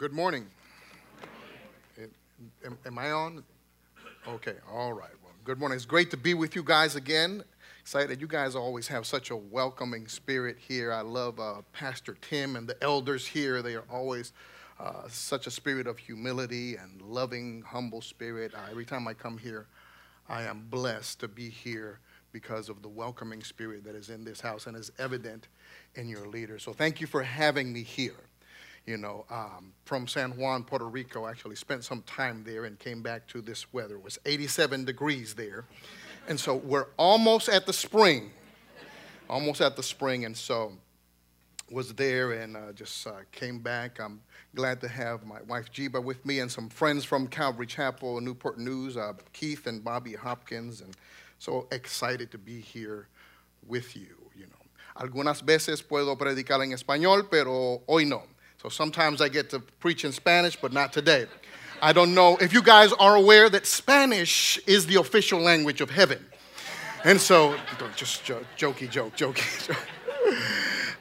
Good morning. Am, am I on? Okay, all right. Well, good morning. It's great to be with you guys again. Excited. You guys always have such a welcoming spirit here. I love uh, Pastor Tim and the elders here. They are always uh, such a spirit of humility and loving, humble spirit. Uh, every time I come here, I am blessed to be here because of the welcoming spirit that is in this house and is evident in your leaders. So thank you for having me here you know, um, from San Juan, Puerto Rico. Actually, spent some time there and came back to this weather. It was 87 degrees there, and so we're almost at the spring, almost at the spring, and so was there and uh, just uh, came back. I'm glad to have my wife Jiba with me and some friends from Calvary Chapel, Newport News, uh, Keith and Bobby Hopkins, and so excited to be here with you. You know, algunas veces puedo predicar en español, pero hoy no. So sometimes I get to preach in Spanish, but not today. I don't know if you guys are aware that Spanish is the official language of heaven. And so, just jokey joke, jokey joke.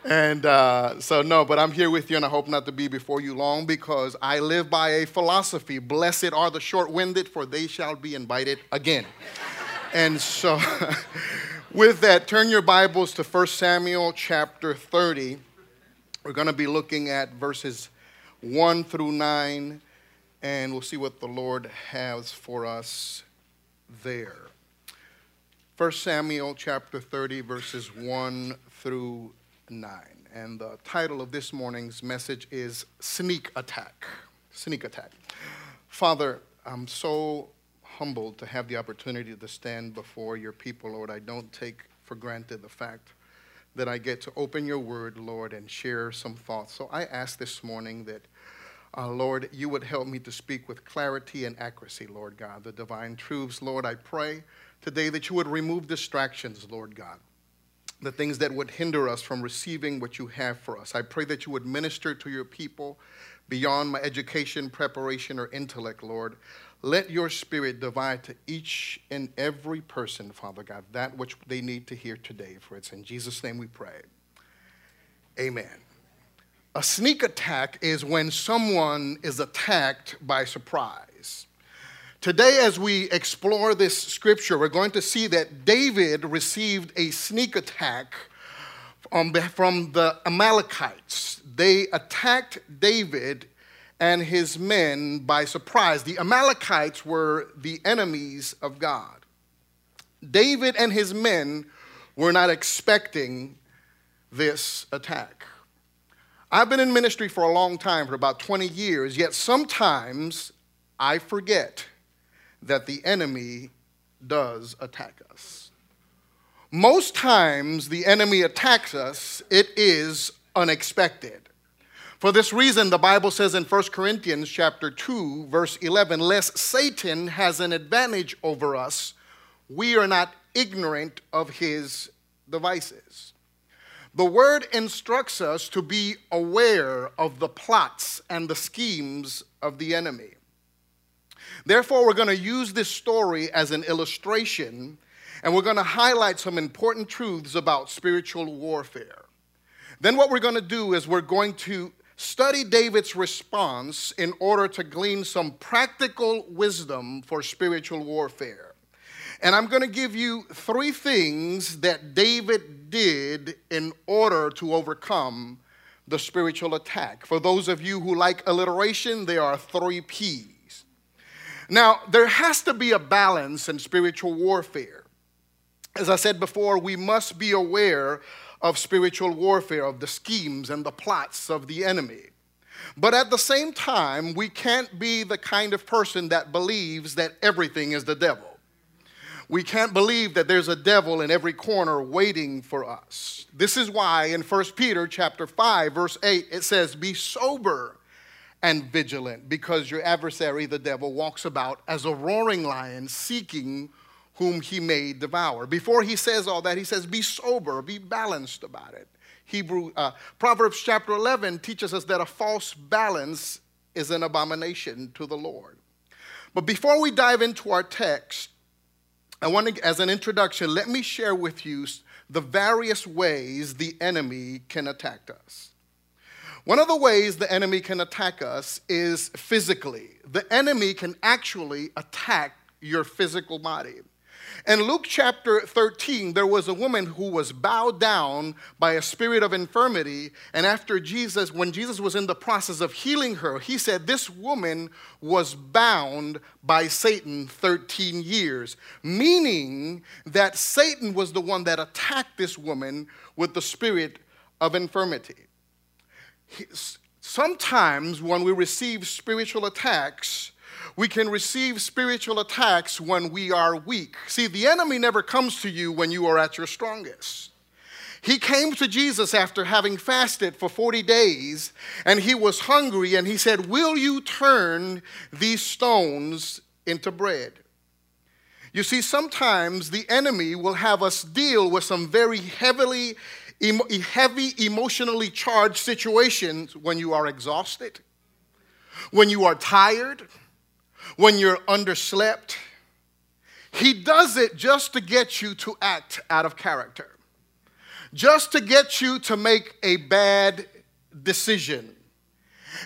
and uh, so, no, but I'm here with you, and I hope not to be before you long because I live by a philosophy blessed are the short winded, for they shall be invited again. and so, with that, turn your Bibles to 1 Samuel chapter 30. We're going to be looking at verses 1 through 9, and we'll see what the Lord has for us there. 1 Samuel chapter 30, verses 1 through 9. And the title of this morning's message is Sneak Attack. Sneak Attack. Father, I'm so humbled to have the opportunity to stand before your people, Lord. I don't take for granted the fact that I get to open your word, Lord, and share some thoughts. So I ask this morning that, uh, Lord, you would help me to speak with clarity and accuracy, Lord God, the divine truths. Lord, I pray today that you would remove distractions, Lord God, the things that would hinder us from receiving what you have for us. I pray that you would minister to your people beyond my education, preparation, or intellect, Lord. Let your spirit divide to each and every person, Father God, that which they need to hear today. For it's in Jesus' name we pray. Amen. A sneak attack is when someone is attacked by surprise. Today, as we explore this scripture, we're going to see that David received a sneak attack from the Amalekites. They attacked David and his men by surprise. The Amalekites were the enemies of God. David and his men were not expecting this attack. I've been in ministry for a long time, for about 20 years, yet sometimes I forget that the enemy does attack us. Most times the enemy attacks us, it is unexpected. For this reason, the Bible says in 1 Corinthians chapter 2, verse 11, lest Satan has an advantage over us, we are not ignorant of his devices. The word instructs us to be aware of the plots and the schemes of the enemy. Therefore, we're going to use this story as an illustration, and we're going to highlight some important truths about spiritual warfare. Then, what we're going to do is we're going to study David's response in order to glean some practical wisdom for spiritual warfare. And I'm going to give you three things that David did in order to overcome the spiritual attack. For those of you who like alliteration, there are three P's. Now, there has to be a balance in spiritual warfare. As I said before, we must be aware of spiritual warfare, of the schemes and the plots of the enemy. But at the same time, we can't be the kind of person that believes that everything is the devil. We can't believe that there's a devil in every corner waiting for us. This is why in 1 Peter chapter 5 verse 8 it says be sober and vigilant because your adversary the devil walks about as a roaring lion seeking whom he may devour. Before he says all that, he says, Be sober, be balanced about it. Hebrew, uh, Proverbs chapter 11 teaches us that a false balance is an abomination to the Lord. But before we dive into our text, I want to, as an introduction, let me share with you the various ways the enemy can attack us. One of the ways the enemy can attack us is physically. The enemy can actually attack your physical body. In Luke chapter 13, there was a woman who was bowed down by a spirit of infirmity. And after Jesus, when Jesus was in the process of healing her, he said, This woman was bound by Satan 13 years, meaning that Satan was the one that attacked this woman with the spirit of infirmity. Sometimes when we receive spiritual attacks, we can receive spiritual attacks when we are weak. See, the enemy never comes to you when you are at your strongest. He came to Jesus after having fasted for 40 days and he was hungry and he said, Will you turn these stones into bread? You see, sometimes the enemy will have us deal with some very heavily, heavy, emotionally charged situations when you are exhausted, when you are tired, when you're underslept. He does it just to get you to act out of character, just to get you to make a bad decision.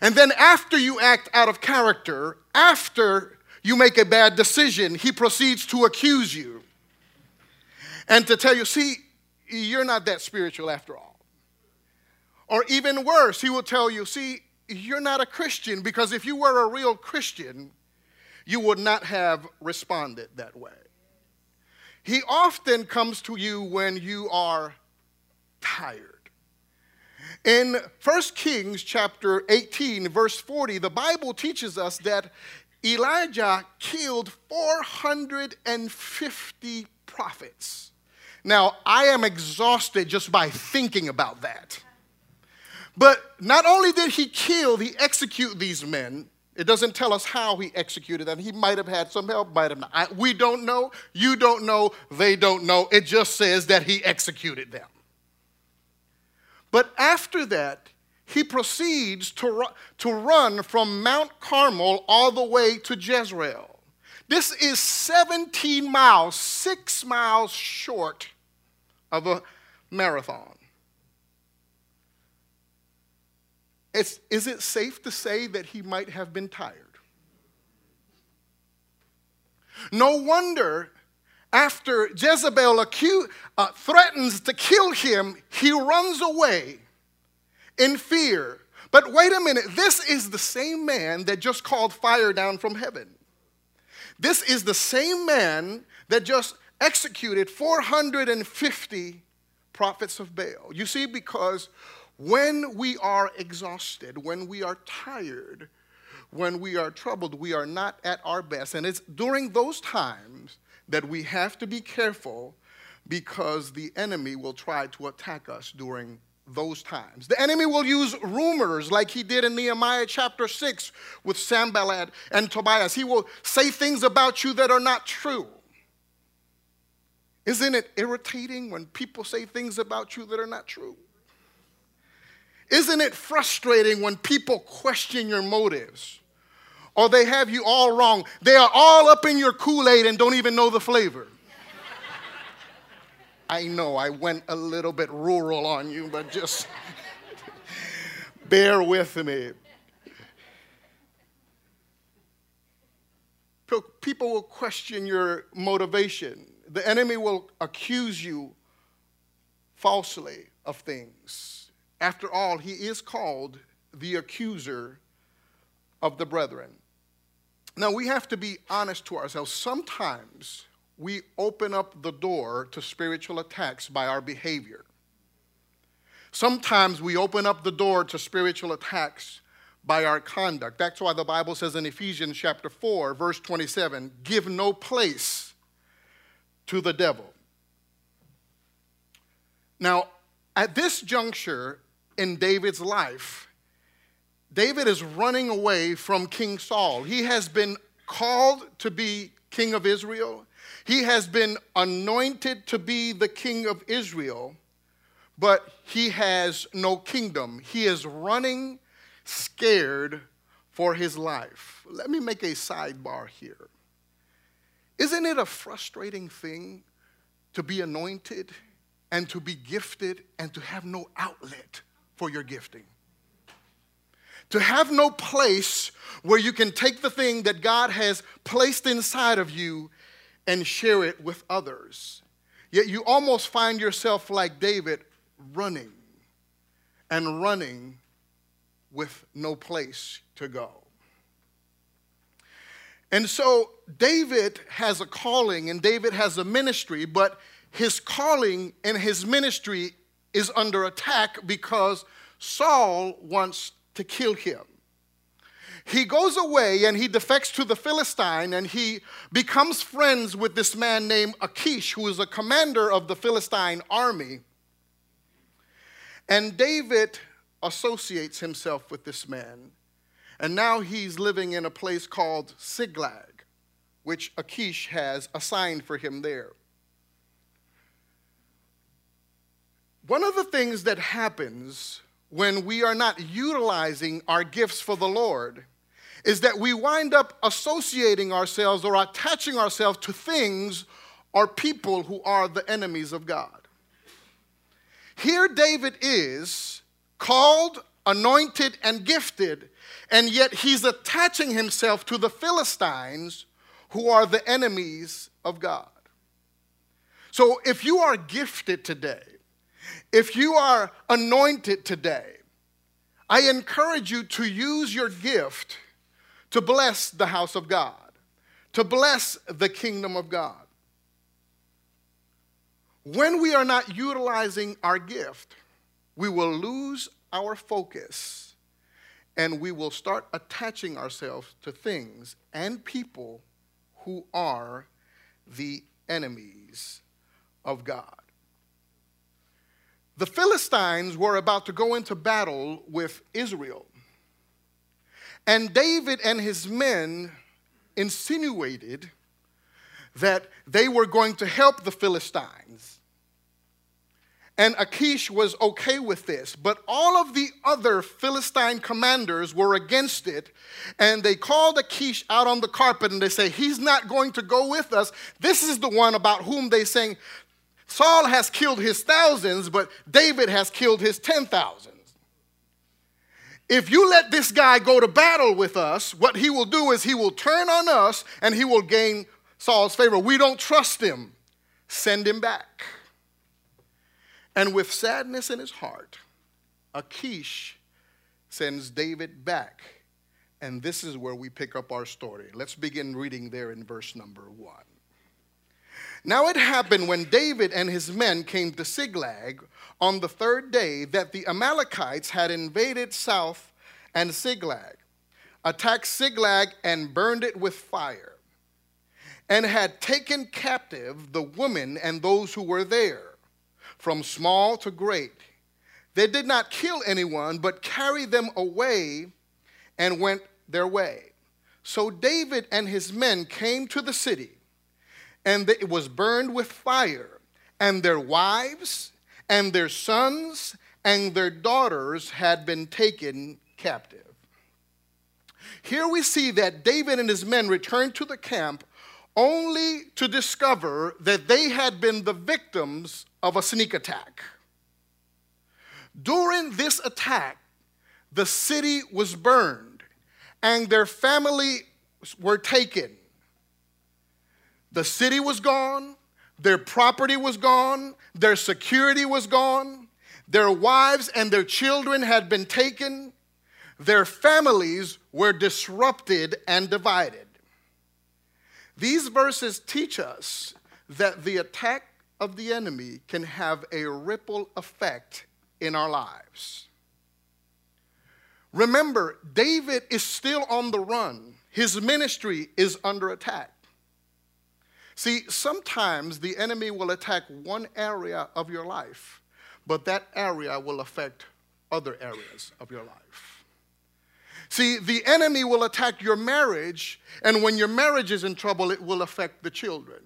And then, after you act out of character, after you make a bad decision, he proceeds to accuse you and to tell you, see, you're not that spiritual after all. Or even worse, he will tell you, see, you're not a Christian because if you were a real Christian, you would not have responded that way. He often comes to you when you are tired. In 1 Kings chapter 18 verse 40, the Bible teaches us that Elijah killed 450 prophets. Now, I am exhausted just by thinking about that. But not only did he kill, he execute these men, it doesn't tell us how he executed them. He might have had some help, might have not. I, we don't know. You don't know. They don't know. It just says that he executed them. But after that, he proceeds to, to run from Mount Carmel all the way to Jezreel. This is 17 miles, six miles short of a marathon. It's, is it safe to say that he might have been tired? No wonder after Jezebel uh, threatens to kill him, he runs away in fear. But wait a minute, this is the same man that just called fire down from heaven. This is the same man that just executed 450 prophets of Baal. You see, because when we are exhausted, when we are tired, when we are troubled, we are not at our best. And it's during those times that we have to be careful because the enemy will try to attack us during those times. The enemy will use rumors like he did in Nehemiah chapter 6 with Sanballat and Tobias. He will say things about you that are not true. Isn't it irritating when people say things about you that are not true? Isn't it frustrating when people question your motives? Or they have you all wrong. They are all up in your Kool Aid and don't even know the flavor. I know I went a little bit rural on you, but just bear with me. People will question your motivation. The enemy will accuse you falsely of things. After all, he is called the accuser of the brethren. Now, we have to be honest to ourselves. Sometimes we open up the door to spiritual attacks by our behavior. Sometimes we open up the door to spiritual attacks by our conduct. That's why the Bible says in Ephesians chapter 4, verse 27, give no place to the devil. Now, at this juncture, in David's life. David is running away from King Saul. He has been called to be king of Israel. He has been anointed to be the king of Israel, but he has no kingdom. He is running scared for his life. Let me make a sidebar here. Isn't it a frustrating thing to be anointed and to be gifted and to have no outlet? For your gifting. to have no place where you can take the thing that God has placed inside of you and share it with others. Yet you almost find yourself like David running and running with no place to go. And so David has a calling and David has a ministry, but his calling and his ministry is under attack because Saul wants to kill him. He goes away and he defects to the Philistine and he becomes friends with this man named Achish, who is a commander of the Philistine army. And David associates himself with this man. And now he's living in a place called Ziklag, which Achish has assigned for him there. One of the things that happens when we are not utilizing our gifts for the Lord is that we wind up associating ourselves or attaching ourselves to things or people who are the enemies of God. Here, David is called, anointed, and gifted, and yet he's attaching himself to the Philistines who are the enemies of God. So, if you are gifted today, if you are anointed today, I encourage you to use your gift to bless the house of God, to bless the kingdom of God. When we are not utilizing our gift, we will lose our focus and we will start attaching ourselves to things and people who are the enemies of God. The Philistines were about to go into battle with Israel. And David and his men insinuated that they were going to help the Philistines. And Achish was okay with this, but all of the other Philistine commanders were against it. And they called Achish out on the carpet and they say, He's not going to go with us. This is the one about whom they saying, Saul has killed his thousands, but David has killed his ten thousands. If you let this guy go to battle with us, what he will do is he will turn on us and he will gain Saul's favor. We don't trust him. Send him back. And with sadness in his heart, Achish sends David back. And this is where we pick up our story. Let's begin reading there in verse number one. Now it happened when David and his men came to Ziklag on the third day that the Amalekites had invaded South and Ziklag, attacked Ziklag and burned it with fire, and had taken captive the women and those who were there, from small to great. They did not kill anyone, but carried them away and went their way. So David and his men came to the city, and it was burned with fire, and their wives and their sons and their daughters had been taken captive. Here we see that David and his men returned to the camp only to discover that they had been the victims of a sneak attack. During this attack, the city was burned and their family were taken. The city was gone, their property was gone, their security was gone, their wives and their children had been taken, their families were disrupted and divided. These verses teach us that the attack of the enemy can have a ripple effect in our lives. Remember, David is still on the run. His ministry is under attack. See, sometimes the enemy will attack one area of your life, but that area will affect other areas of your life. See, the enemy will attack your marriage, and when your marriage is in trouble, it will affect the children.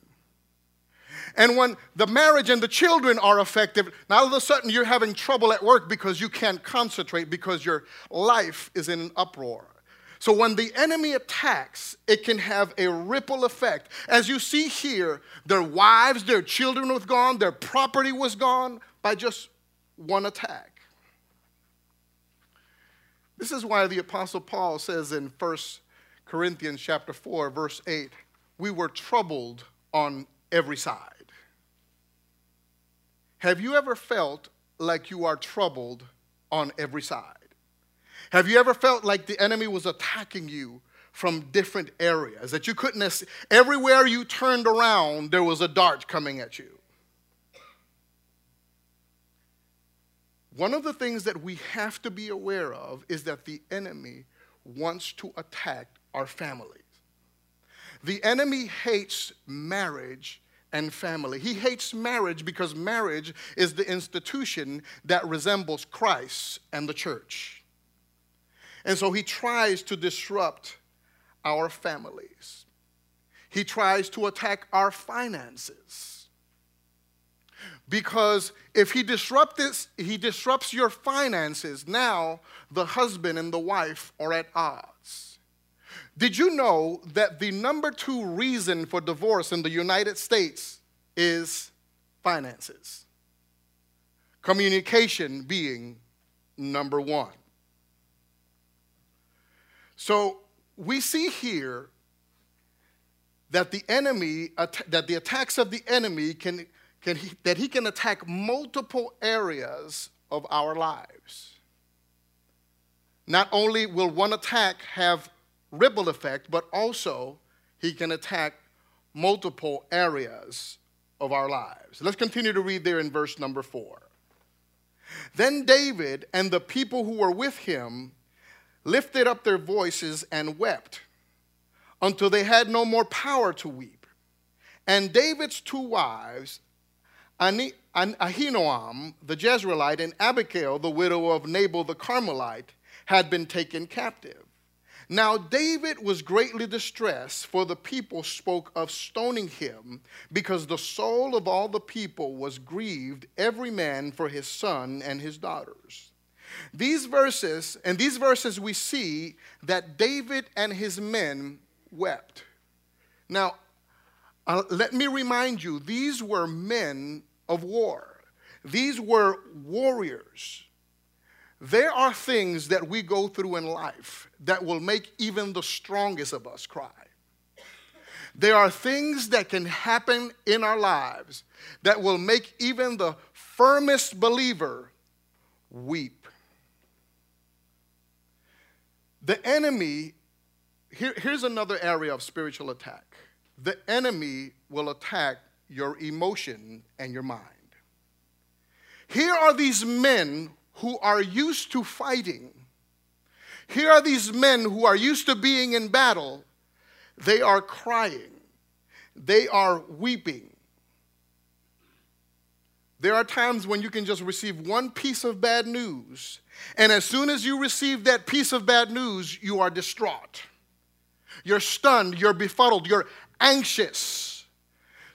And when the marriage and the children are affected, now all of a sudden you're having trouble at work because you can't concentrate because your life is in an uproar. So when the enemy attacks, it can have a ripple effect. As you see here, their wives, their children was gone, their property was gone by just one attack. This is why the Apostle Paul says in 1 Corinthians chapter 4, verse 8, we were troubled on every side. Have you ever felt like you are troubled on every side? Have you ever felt like the enemy was attacking you from different areas that you couldn't, everywhere you turned around, there was a dart coming at you? One of the things that we have to be aware of is that the enemy wants to attack our families. The enemy hates marriage and family. He hates marriage because marriage is the institution that resembles Christ and the church. And so he tries to disrupt our families. He tries to attack our finances. Because if he disrupts he disrupts your finances now the husband and the wife are at odds. Did you know that the number two reason for divorce in the united states is finances? Communication being number one so we see here that the enemy that the attacks of the enemy can can he, that he can attack multiple areas of our lives. Not only will one attack have ripple effect, but also he can attack multiple areas of our lives. Let's continue to read there in verse number four. Then David and the people who were with him lifted up their voices and wept until they had no more power to weep. And David's two wives, Ahinoam the Jezreelite and Abigail, the widow of Nabal the Carmelite, had been taken captive. Now David was greatly distressed, for the people spoke of stoning him, because the soul of all the people was grieved, every man for his son and his daughters. These verses, and these verses we see that David and his men wept. Now, uh, let me remind you, these were men of war. These were warriors. There are things that we go through in life that will make even the strongest of us cry. There are things that can happen in our lives that will make even the firmest believer weep. The enemy, here, here's another area of spiritual attack. The enemy will attack your emotion and your mind. Here are these men who are used to fighting. Here are these men who are used to being in battle. They are crying, they are weeping. There are times when you can just receive one piece of bad news, and as soon as you receive that piece of bad news, you are distraught. You're stunned, you're befuddled, you're anxious.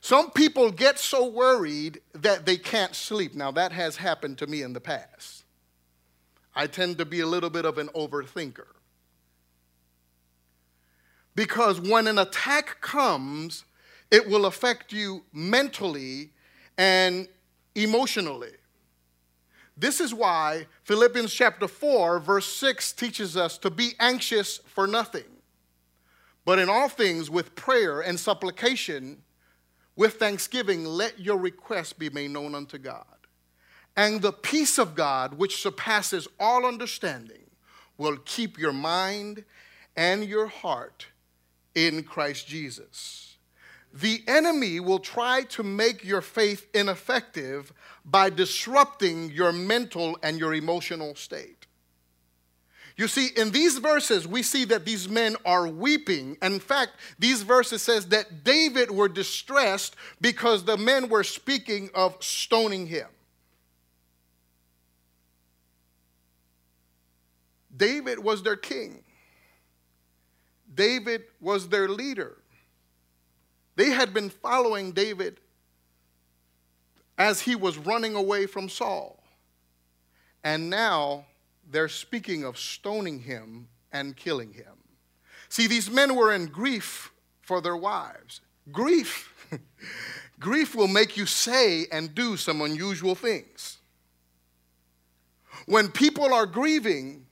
Some people get so worried that they can't sleep. Now, that has happened to me in the past. I tend to be a little bit of an overthinker. Because when an attack comes, it will affect you mentally and emotionally. This is why Philippians chapter 4, verse 6 teaches us to be anxious for nothing, but in all things with prayer and supplication with thanksgiving, let your requests be made known unto God. And the peace of God, which surpasses all understanding, will keep your mind and your heart in Christ Jesus. The enemy will try to make your faith ineffective by disrupting your mental and your emotional state. You see, in these verses, we see that these men are weeping. In fact, these verses says that David were distressed because the men were speaking of stoning him. David was their king. David was their leader. They had been following David as he was running away from Saul. And now they're speaking of stoning him and killing him. See, these men were in grief for their wives. Grief. grief will make you say and do some unusual things. When people are grieving,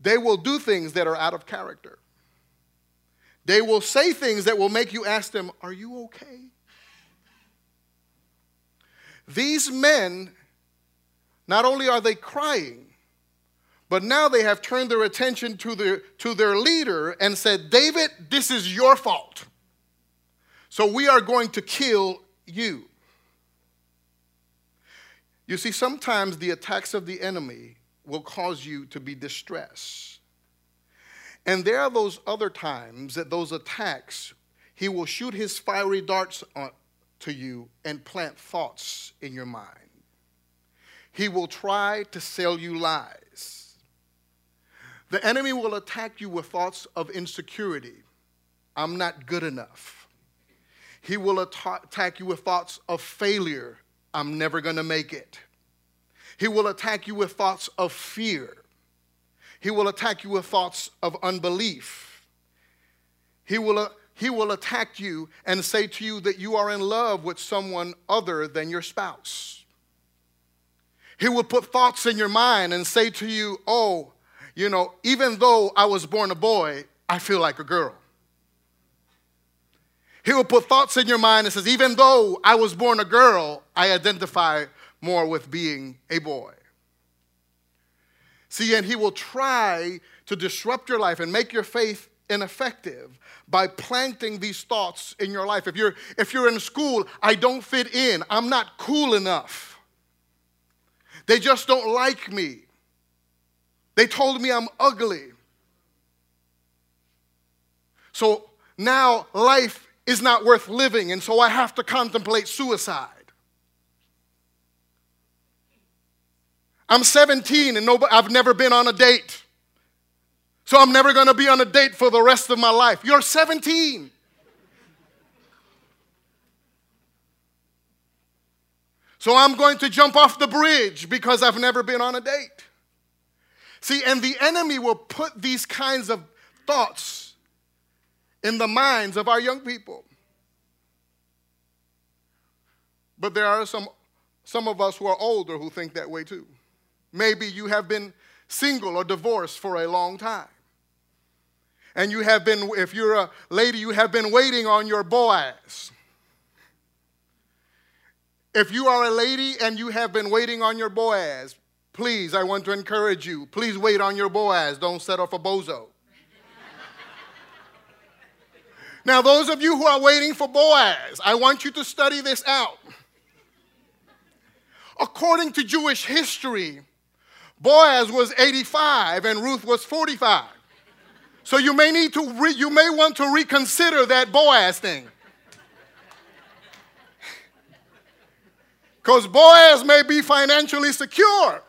they will do things that are out of character. They will say things that will make you ask them, Are you okay? These men, not only are they crying, but now they have turned their attention to their, to their leader and said, David, this is your fault. So we are going to kill you. You see, sometimes the attacks of the enemy will cause you to be distressed. And there are those other times that those attacks, he will shoot his fiery darts to you and plant thoughts in your mind. He will try to sell you lies. The enemy will attack you with thoughts of insecurity. I'm not good enough. He will attack you with thoughts of failure. I'm never going to make it. He will attack you with thoughts of fear. He will attack you with thoughts of unbelief. He will, uh, he will attack you and say to you that you are in love with someone other than your spouse. He will put thoughts in your mind and say to you, Oh, you know, even though I was born a boy, I feel like a girl. He will put thoughts in your mind and says, even though I was born a girl, I identify more with being a boy. See, and he will try to disrupt your life and make your faith ineffective by planting these thoughts in your life. If you're if you're in school, I don't fit in. I'm not cool enough. They just don't like me. They told me I'm ugly. So now life is not worth living, and so I have to contemplate suicide. I'm 17 and nobody, I've never been on a date. So I'm never going to be on a date for the rest of my life. You're 17. So I'm going to jump off the bridge because I've never been on a date. See, and the enemy will put these kinds of thoughts in the minds of our young people. But there are some, some of us who are older who think that way too. Maybe you have been single or divorced for a long time. And you have been, if you're a lady, you have been waiting on your Boaz. If you are a lady and you have been waiting on your Boaz, please, I want to encourage you. Please wait on your Boaz. Don't settle for Bozo. now, those of you who are waiting for Boaz, I want you to study this out. According to Jewish history, Boaz was 85 and Ruth was 45. So you may need to re- you may want to reconsider that Boaz thing. Cuz Boaz may be financially secure.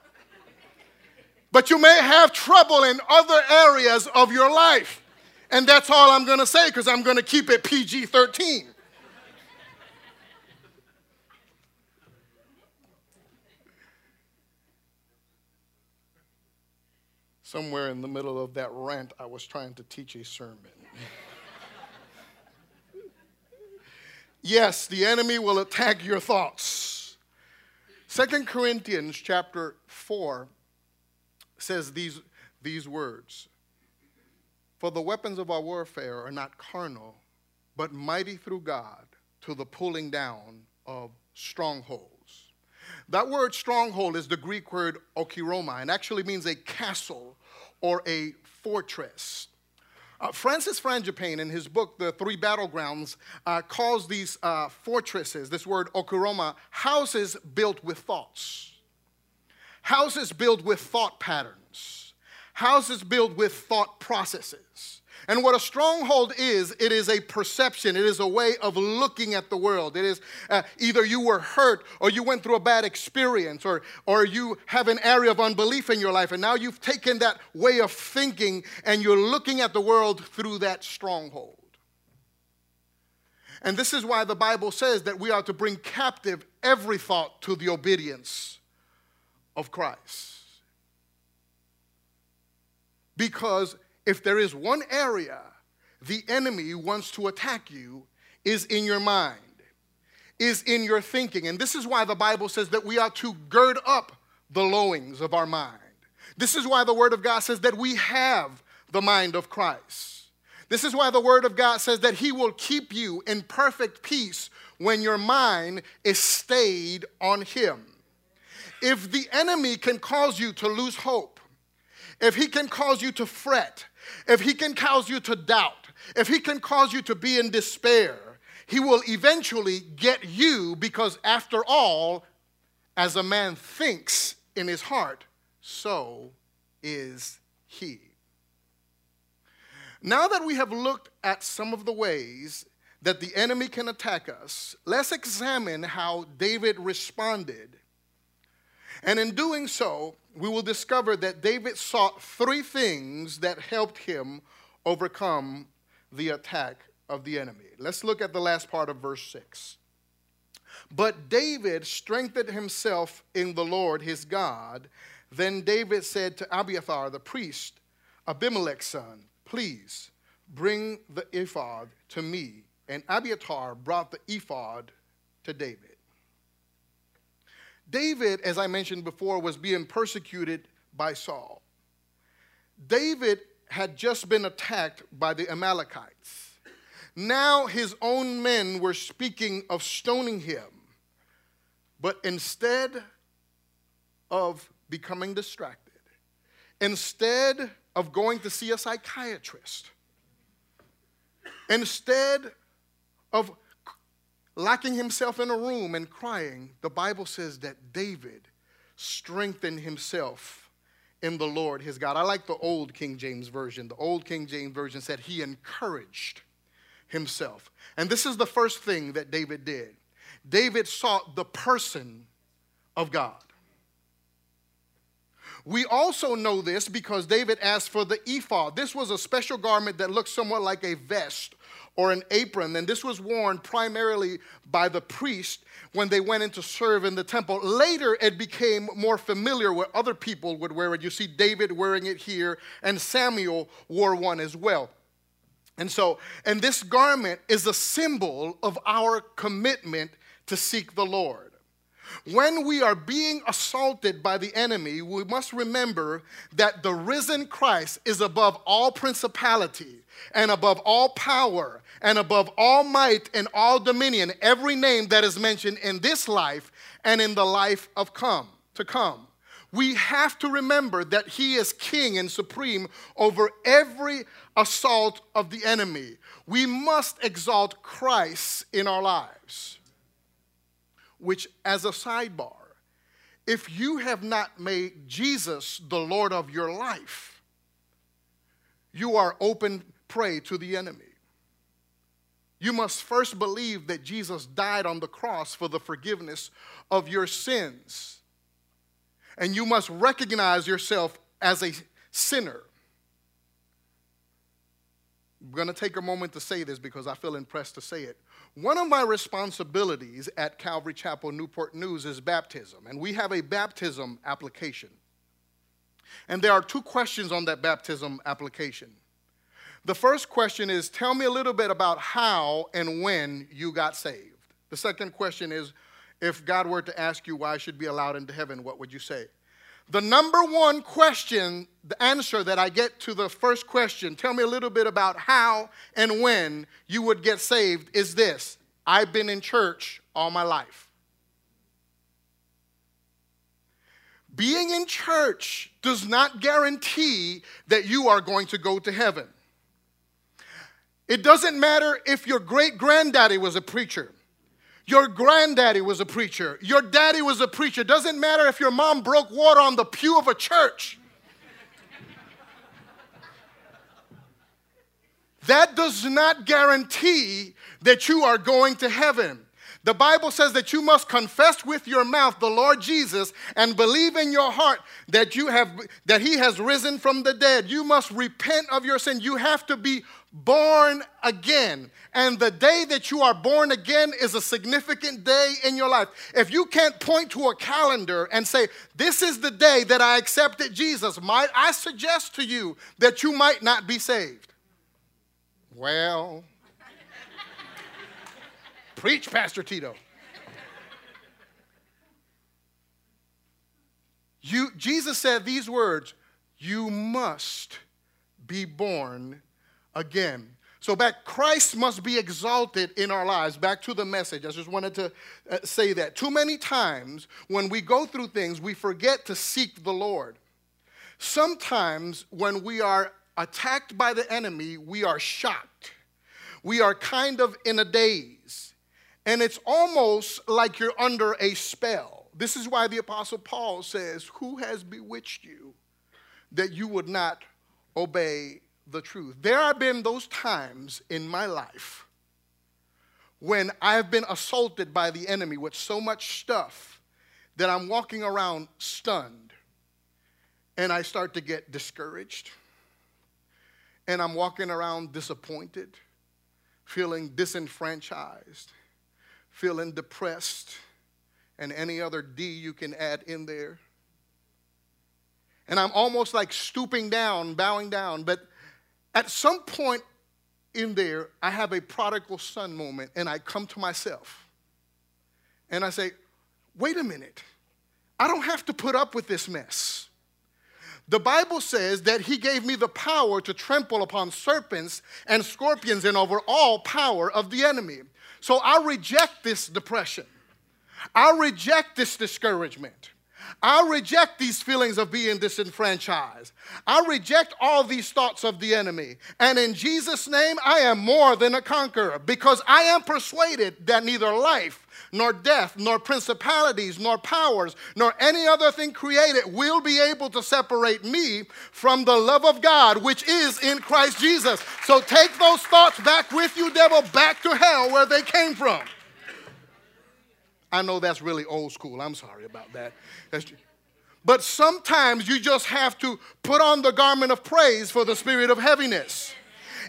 But you may have trouble in other areas of your life. And that's all I'm going to say cuz I'm going to keep it PG-13. Somewhere in the middle of that rant, I was trying to teach a sermon. yes, the enemy will attack your thoughts. Second Corinthians chapter 4 says these, these words For the weapons of our warfare are not carnal, but mighty through God to the pulling down of strongholds. That word stronghold is the Greek word okiroma and actually means a castle or a fortress. Uh, Francis Frangipane, in his book, The Three Battlegrounds, uh, calls these uh, fortresses, this word okiroma, houses built with thoughts. Houses built with thought patterns. Houses built with thought processes. And what a stronghold is, it is a perception, it is a way of looking at the world. It is uh, either you were hurt or you went through a bad experience or, or you have an area of unbelief in your life, and now you've taken that way of thinking and you're looking at the world through that stronghold. And this is why the Bible says that we are to bring captive every thought to the obedience of Christ. Because if there is one area the enemy wants to attack you, is in your mind, is in your thinking. And this is why the Bible says that we are to gird up the loins of our mind. This is why the Word of God says that we have the mind of Christ. This is why the Word of God says that He will keep you in perfect peace when your mind is stayed on Him. If the enemy can cause you to lose hope, if he can cause you to fret, if he can cause you to doubt, if he can cause you to be in despair, he will eventually get you because, after all, as a man thinks in his heart, so is he. Now that we have looked at some of the ways that the enemy can attack us, let's examine how David responded. And in doing so, we will discover that David sought three things that helped him overcome the attack of the enemy. Let's look at the last part of verse 6. But David strengthened himself in the Lord his God. Then David said to Abiathar the priest, Ahimelech's son, Please bring the ephod to me. And Abiathar brought the ephod to David. David, as I mentioned before, was being persecuted by Saul. David had just been attacked by the Amalekites. Now his own men were speaking of stoning him. But instead of becoming distracted, instead of going to see a psychiatrist, instead of locking himself in a room and crying, the Bible says that David strengthened himself in the Lord his God. I like the old King James Version. The old King James Version said he encouraged himself. And this is the first thing that David did. David sought the person of God. We also know this because David asked for the ephod. This was a special garment that looked somewhat like a vest or an apron, and this was worn primarily by the priest when they went in to serve in the temple. Later, it became more familiar where other people would wear it. You see David wearing it here, and Samuel wore one as well. And so, and this garment is a symbol of our commitment to seek the Lord. When we are being assaulted by the enemy, we must remember that the risen Christ is above all principality and above all power and above all might and all dominion, every name that is mentioned in this life and in the life of come to come. We have to remember that he is king and supreme over every assault of the enemy. We must exalt Christ in our lives which, as a sidebar, if you have not made Jesus the Lord of your life, you are open prey to the enemy. You must first believe that Jesus died on the cross for the forgiveness of your sins. And you must recognize yourself as a sinner. I'm going to take a moment to say this because I feel impressed to say it. One of my responsibilities at Calvary Chapel Newport News is baptism, and we have a baptism application. And there are two questions on that baptism application. The first question is Tell me a little bit about how and when you got saved. The second question is If God were to ask you why I should be allowed into heaven, what would you say? The number one question, the answer that I get to the first question, tell me a little bit about how and when you would get saved, is this I've been in church all my life. Being in church does not guarantee that you are going to go to heaven. It doesn't matter if your great granddaddy was a preacher. Your granddaddy was a preacher. Your daddy was a preacher. Doesn't matter if your mom broke water on the pew of a church. that does not guarantee that you are going to heaven. The Bible says that you must confess with your mouth the Lord Jesus and believe in your heart that you have that he has risen from the dead. You must repent of your sin. You have to be born again. And the day that you are born again is a significant day in your life. If you can't point to a calendar and say, This is the day that I accepted Jesus, might I suggest to you that you might not be saved? Well, preach, Pastor Tito. You, Jesus said these words You must be born again. So back, Christ must be exalted in our lives. Back to the message. I just wanted to uh, say that. Too many times when we go through things, we forget to seek the Lord. Sometimes when we are attacked by the enemy, we are shocked. We are kind of in a daze. And it's almost like you're under a spell. This is why the Apostle Paul says, Who has bewitched you that you would not obey the truth? There have been those times in my life when I have been assaulted by the enemy with so much stuff that I'm walking around stunned and I start to get discouraged and I'm walking around disappointed, feeling disenfranchised, feeling depressed, and any other D you can add in there. And I'm almost like stooping down, bowing down. But at some point in there, I have a prodigal son moment, and I come to myself. And I say, wait a minute. I don't have to put up with this mess. The Bible says that he gave me the power to trample upon serpents and scorpions and over all power of the enemy. So I reject this depression. I reject this discouragement. I reject these feelings of being disenfranchised. I reject all these thoughts of the enemy. And in Jesus' name, I am more than a conqueror because I am persuaded that neither life nor death, nor principalities, nor powers, nor any other thing created will be able to separate me from the love of God, which is in Christ Jesus. So take those thoughts back with you, devil, back to hell where they came from. I know that's really old school. I'm sorry about that. but sometimes you just have to put on the garment of praise for the spirit of heaviness.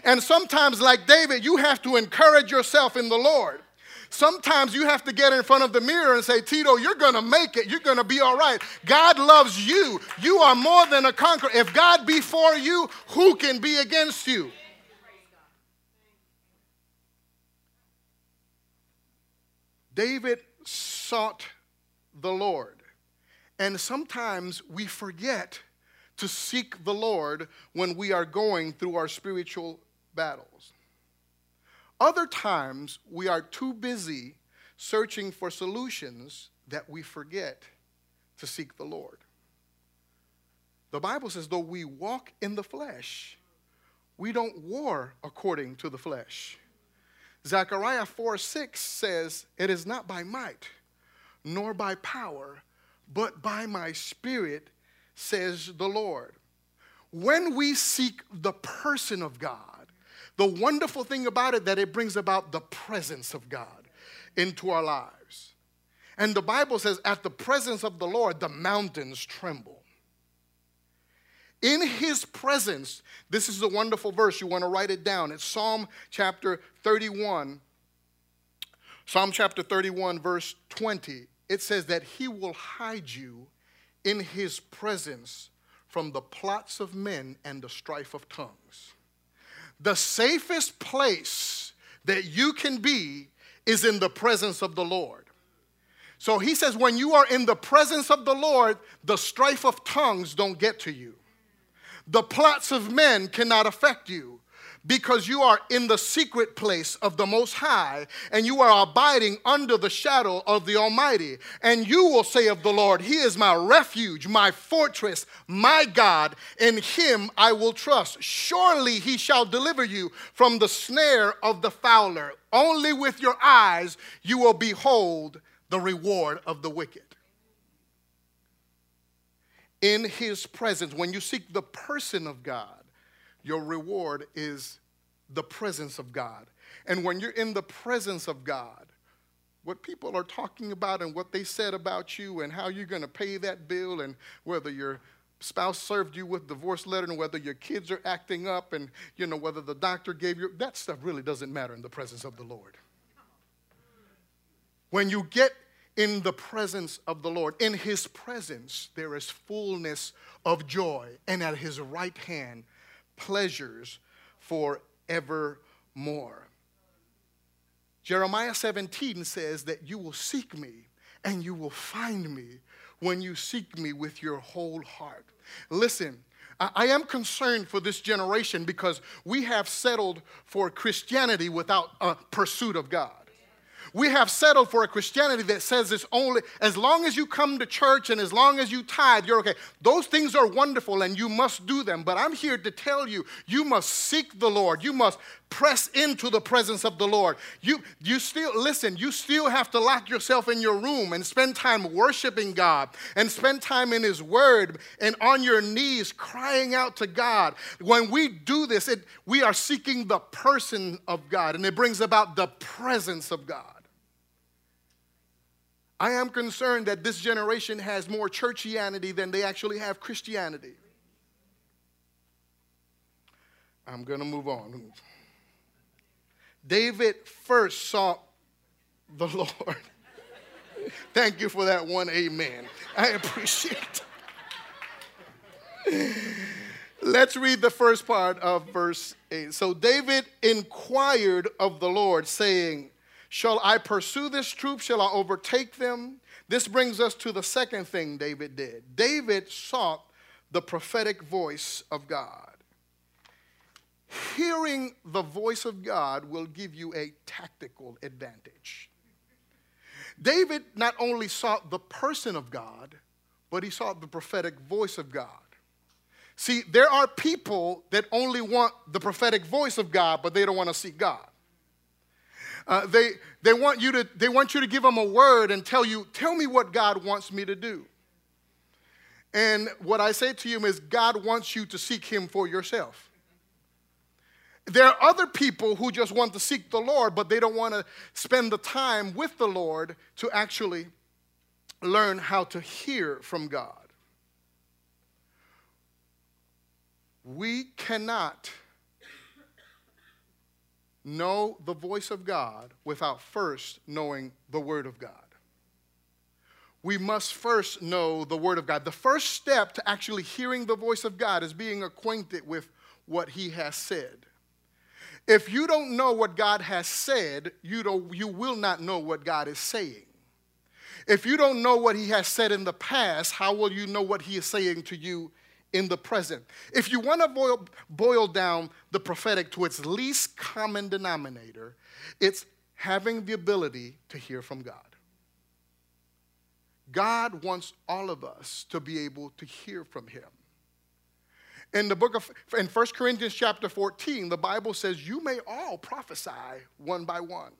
And sometimes, like David, you have to encourage yourself in the Lord. Sometimes you have to get in front of the mirror and say, Tito, you're going to make it. You're going to be all right. God loves you. You are more than a conqueror. If God be for you, who can be against you? David sought the Lord. And sometimes we forget to seek the Lord when we are going through our spiritual battles. Other times, we are too busy searching for solutions that we forget to seek the Lord. The Bible says, though we walk in the flesh, we don't war according to the flesh. Zechariah 4 6 says, It is not by might nor by power, but by my spirit, says the Lord. When we seek the person of God, the wonderful thing about it that it brings about the presence of God into our lives. And the Bible says, at the presence of the Lord, the mountains tremble. In his presence, this is a wonderful verse. You want to write it down. It's Psalm chapter 31. Psalm chapter 31, verse 20. It says that he will hide you in his presence from the plots of men and the strife of tongues. The safest place that you can be is in the presence of the Lord. So he says, when you are in the presence of the Lord, the strife of tongues don't get to you. The plots of men cannot affect you because you are in the secret place of the Most High and you are abiding under the shadow of the Almighty. And you will say of the Lord, He is my refuge, my fortress, my God. In Him I will trust. Surely He shall deliver you from the snare of the fowler. Only with your eyes you will behold the reward of the wicked. In His presence, when you seek the person of God, your reward is the presence of God. And when you're in the presence of God, what people are talking about and what they said about you and how you're going to pay that bill and whether your spouse served you with divorce letter and whether your kids are acting up and you know whether the doctor gave you that stuff really doesn't matter in the presence of the Lord. When you get in the presence of the Lord, in his presence there is fullness of joy and at his right hand pleasures forevermore. Jeremiah 17 says that you will seek me and you will find me when you seek me with your whole heart. Listen, I, am concerned for this generation because we have settled for Christianity without a pursuit of God. We have settled for a Christianity that says it's only as long as you come to church and as long as you tithe, you're okay. Those things are wonderful and you must do them. But I'm here to tell you, you must seek the Lord. You must press into the presence of the Lord. You, you still, listen, you still have to lock yourself in your room and spend time worshiping God and spend time in His Word and on your knees crying out to God. When we do this, it, we are seeking the person of God and it brings about the presence of God. I am concerned that this generation has more churchianity than they actually have Christianity. I'm going to move on. David first sought the Lord. Thank you for that one amen. I appreciate it. Let's read the first part of verse 8. So David inquired of the Lord, saying, Shall I pursue this troop? Shall I overtake them? This brings us to the second thing David did. David sought the prophetic voice of God. Hearing the voice of God will give you a tactical advantage. David not only sought the person of God, but he sought the prophetic voice of God. See, there are people that only want the prophetic voice of God, but they don't want to see God. Uh, they, they, want you to, they want you to give them a word and tell you, tell me what God wants me to do. And what I say to you is, God wants you to seek Him for yourself. There are other people who just want to seek the Lord, but they don't want to spend the time with the Lord to actually learn how to hear from God. We cannot know the voice of God without first knowing the Word of God. We must first know the Word of God. The first step to actually hearing the voice of God is being acquainted with what He has said. If you don't know what God has said, you, don't, you will not know what God is saying. If you don't know what He has said in the past, how will you know what He is saying to you in the present. If you want to boil, boil down the prophetic to its least common denominator, it's having the ability to hear from God. God wants all of us to be able to hear from Him. In the book of, in 1 Corinthians chapter 14, the Bible says, You may all prophesy one by one.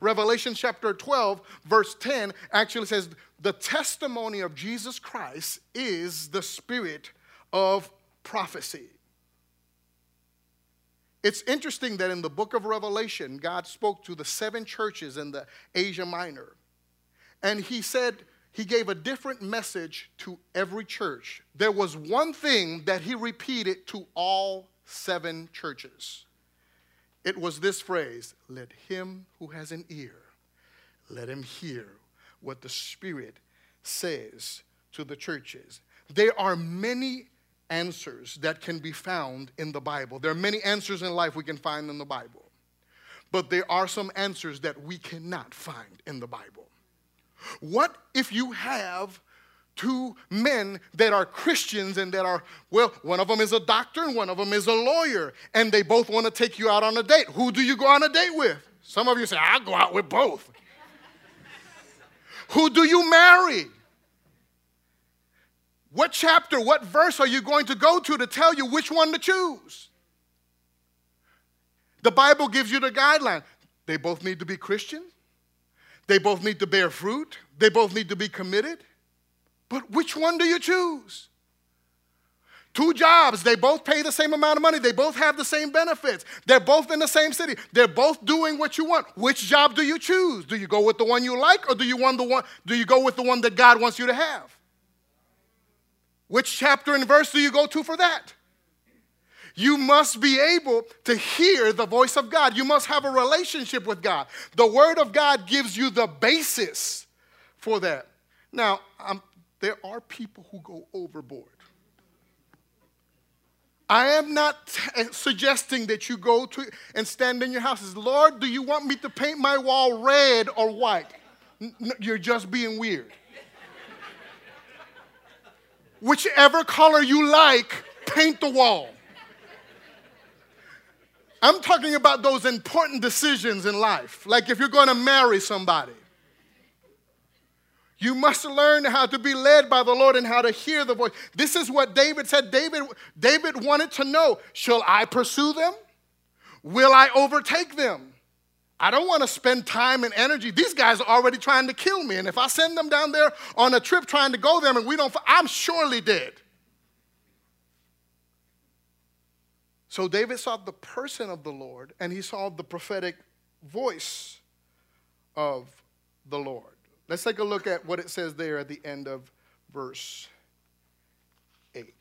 Revelation chapter 12, verse 10 actually says, The testimony of Jesus Christ is the spirit of prophecy. It's interesting that in the book of Revelation, God spoke to the seven churches in the Asia Minor. And he said, he gave a different message to every church. There was one thing that he repeated to all seven churches. It was this phrase Let him who has an ear, let him hear what the Spirit says to the churches. There are many answers that can be found in the Bible. There are many answers in life we can find in the Bible, but there are some answers that we cannot find in the Bible. What if you have two men that are Christians and that are, well, one of them is a doctor and one of them is a lawyer, and they both want to take you out on a date? Who do you go on a date with? Some of you say, I'll go out with both. Who do you marry? What chapter, what verse are you going to go to to tell you which one to choose? The Bible gives you the guideline. They both need to be Christian. They both need to bear fruit. They both need to be committed. But which one do you choose? Two jobs, they both pay the same amount of money. They both have the same benefits. They're both in the same city. They're both doing what you want. Which job do you choose? Do you go with the one you like or do you want the one do you go with the one that God wants you to have? Which chapter and verse do you go to for that? You must be able to hear the voice of God. You must have a relationship with God. The Word of God gives you the basis for that. Now, um, there are people who go overboard. I am not t- eh, suggesting that you go to and stand in your house and say, Lord, do you want me to paint my wall red or white? N- you're just being weird whichever color you like, paint the wall. I'm talking about those important decisions in life. Like if you're going to marry somebody, you must learn how to be led by the Lord and how to hear the voice. This is what David said. David, David wanted to know Shall I pursue them? Will I overtake them? I don't want to spend time and energy. These guys are already trying to kill me. And if I send them down there on a trip trying to go there and we don't, I'm surely dead. So David saw the person of the Lord and he saw the prophetic voice of the Lord. Let's take a look at what it says there at the end of verse 8.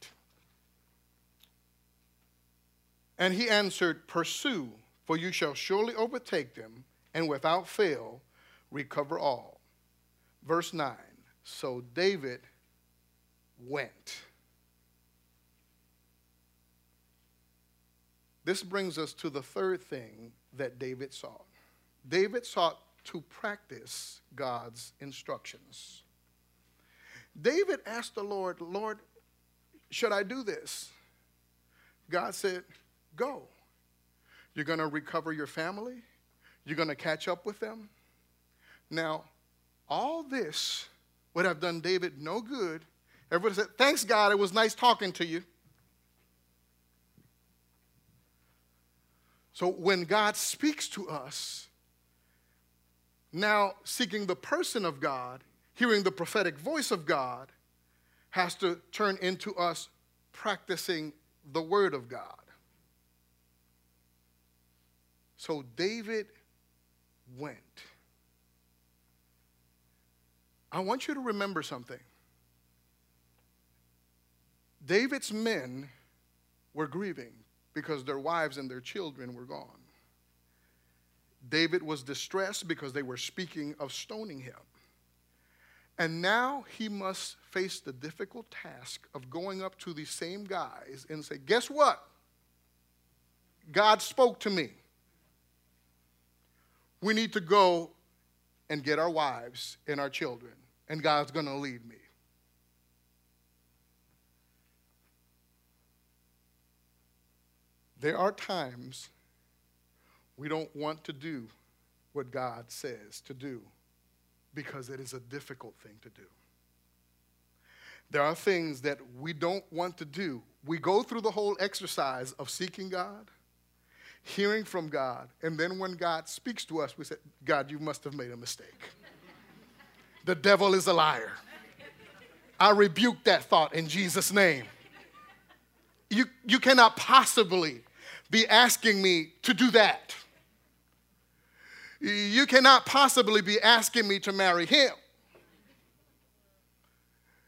And he answered, Pursue, for you shall surely overtake them, and without fail recover all. Verse 9 So David went. This brings us to the third thing that David sought. David sought to practice God's instructions. David asked the Lord, Lord, should I do this? God said, Go. You're going to recover your family, you're going to catch up with them. Now, all this would have done David no good. Everybody said, Thanks, God, it was nice talking to you. So when God speaks to us, now seeking the person of God, hearing the prophetic voice of God, has to turn into us practicing the word of God. So David went. I want you to remember something. David's men were grieving because their wives and their children were gone. David was distressed because they were speaking of stoning him. And now he must face the difficult task of going up to these same guys and say, Guess what? God spoke to me. We need to go and get our wives and our children, and God's going to lead me. There are times we don't want to do what God says to do because it is a difficult thing to do. There are things that we don't want to do. We go through the whole exercise of seeking God, hearing from God, and then when God speaks to us, we say, God, you must have made a mistake. the devil is a liar. I rebuke that thought in Jesus' name. You, you cannot possibly be asking me to do that. You cannot possibly be asking me to marry him.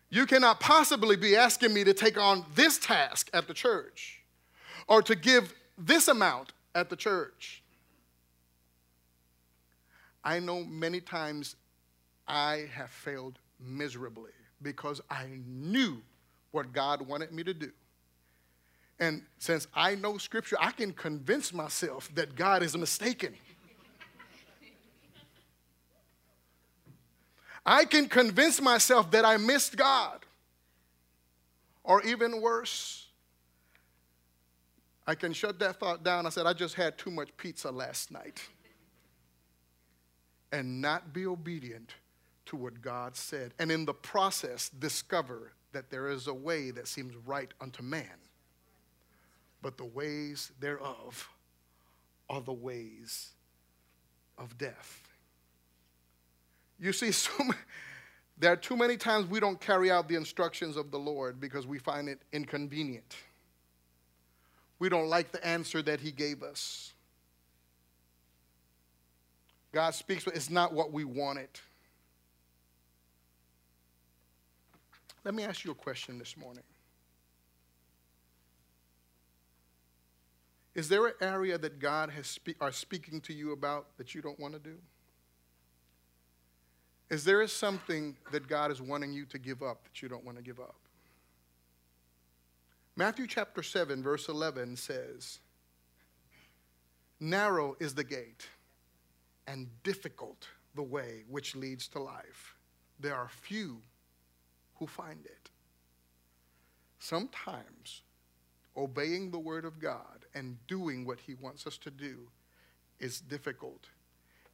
You cannot possibly be asking me to take on this task at the church or to give this amount at the church. I know many times I have failed miserably because I knew what God wanted me to do. And since I know scripture, I can convince myself that God is mistaken. I can convince myself that I missed God. Or even worse, I can shut that thought down. I said, I just had too much pizza last night. And not be obedient to what God said. And in the process, discover that there is a way that seems right unto man but the ways thereof are the ways of death. You see, so there are too many times we don't carry out the instructions of the Lord because we find it inconvenient. We don't like the answer that He gave us. God speaks, but it's not what we wanted. Let me ask you a question this morning. Is there an area that God has spe- are speaking to you about that you don't want to do? Is there something that God is wanting you to give up that you don't want to give up? Matthew chapter 7, verse 11 says, Narrow is the gate, and difficult the way which leads to life. There are few who find it. Sometimes obeying the Word of God and doing what He wants us to do is difficult,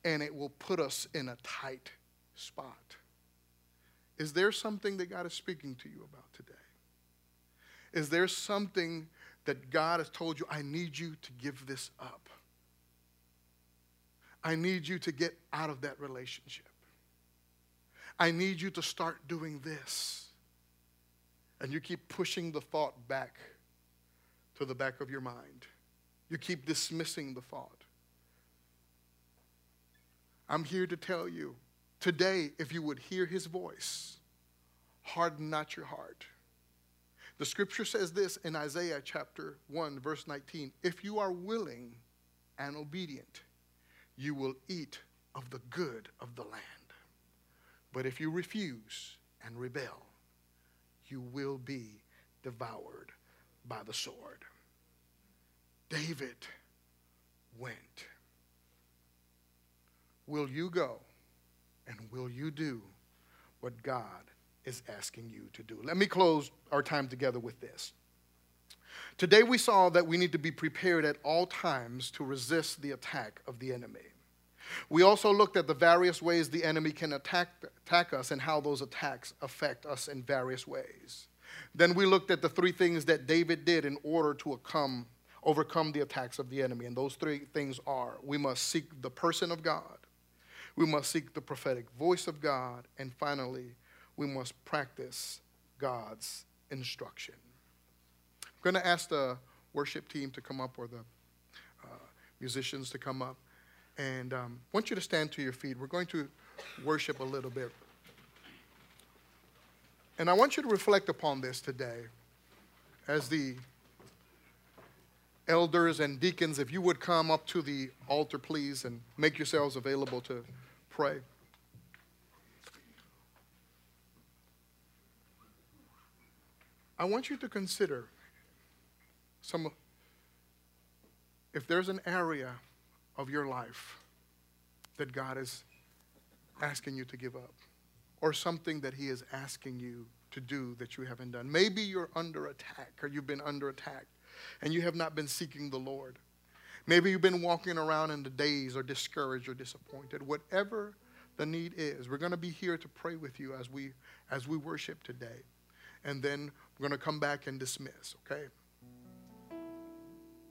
and it will put us in a tight spot. Is there something that God is speaking to you about today? Is there something that God has told you, I need you to give this up? I need you to get out of that relationship. I need you to start doing this. And you keep pushing the thought back to the back of your mind. You keep dismissing the thought. I'm here to tell you today, if you would hear his voice, harden not your heart. The scripture says this in Isaiah chapter 1, verse 19 If you are willing and obedient, you will eat of the good of the land. But if you refuse and rebel, you will be devoured by the sword. David went. Will you go and will you do what God is asking you to do? Let me close our time together with this. Today we saw that we need to be prepared at all times to resist the attack of the enemy. We also looked at the various ways the enemy can attack, attack us and how those attacks affect us in various ways. Then we looked at the three things that David did in order to come, overcome the attacks of the enemy. And those three things are we must seek the person of God, we must seek the prophetic voice of God, and finally, we must practice God's instruction. I'm going to ask the worship team to come up or the uh, musicians to come up. And um, want you to stand to your feet. We're going to worship a little bit. And I want you to reflect upon this today as the elders and deacons, if you would come up to the altar, please, and make yourselves available to pray. I want you to consider some if there's an area of your life that God is asking you to give up, or something that He is asking you to do that you haven't done. Maybe you're under attack, or you've been under attack, and you have not been seeking the Lord. Maybe you've been walking around in the daze or discouraged or disappointed. Whatever the need is, we're going to be here to pray with you as we as we worship today. And then we're going to come back and dismiss, okay?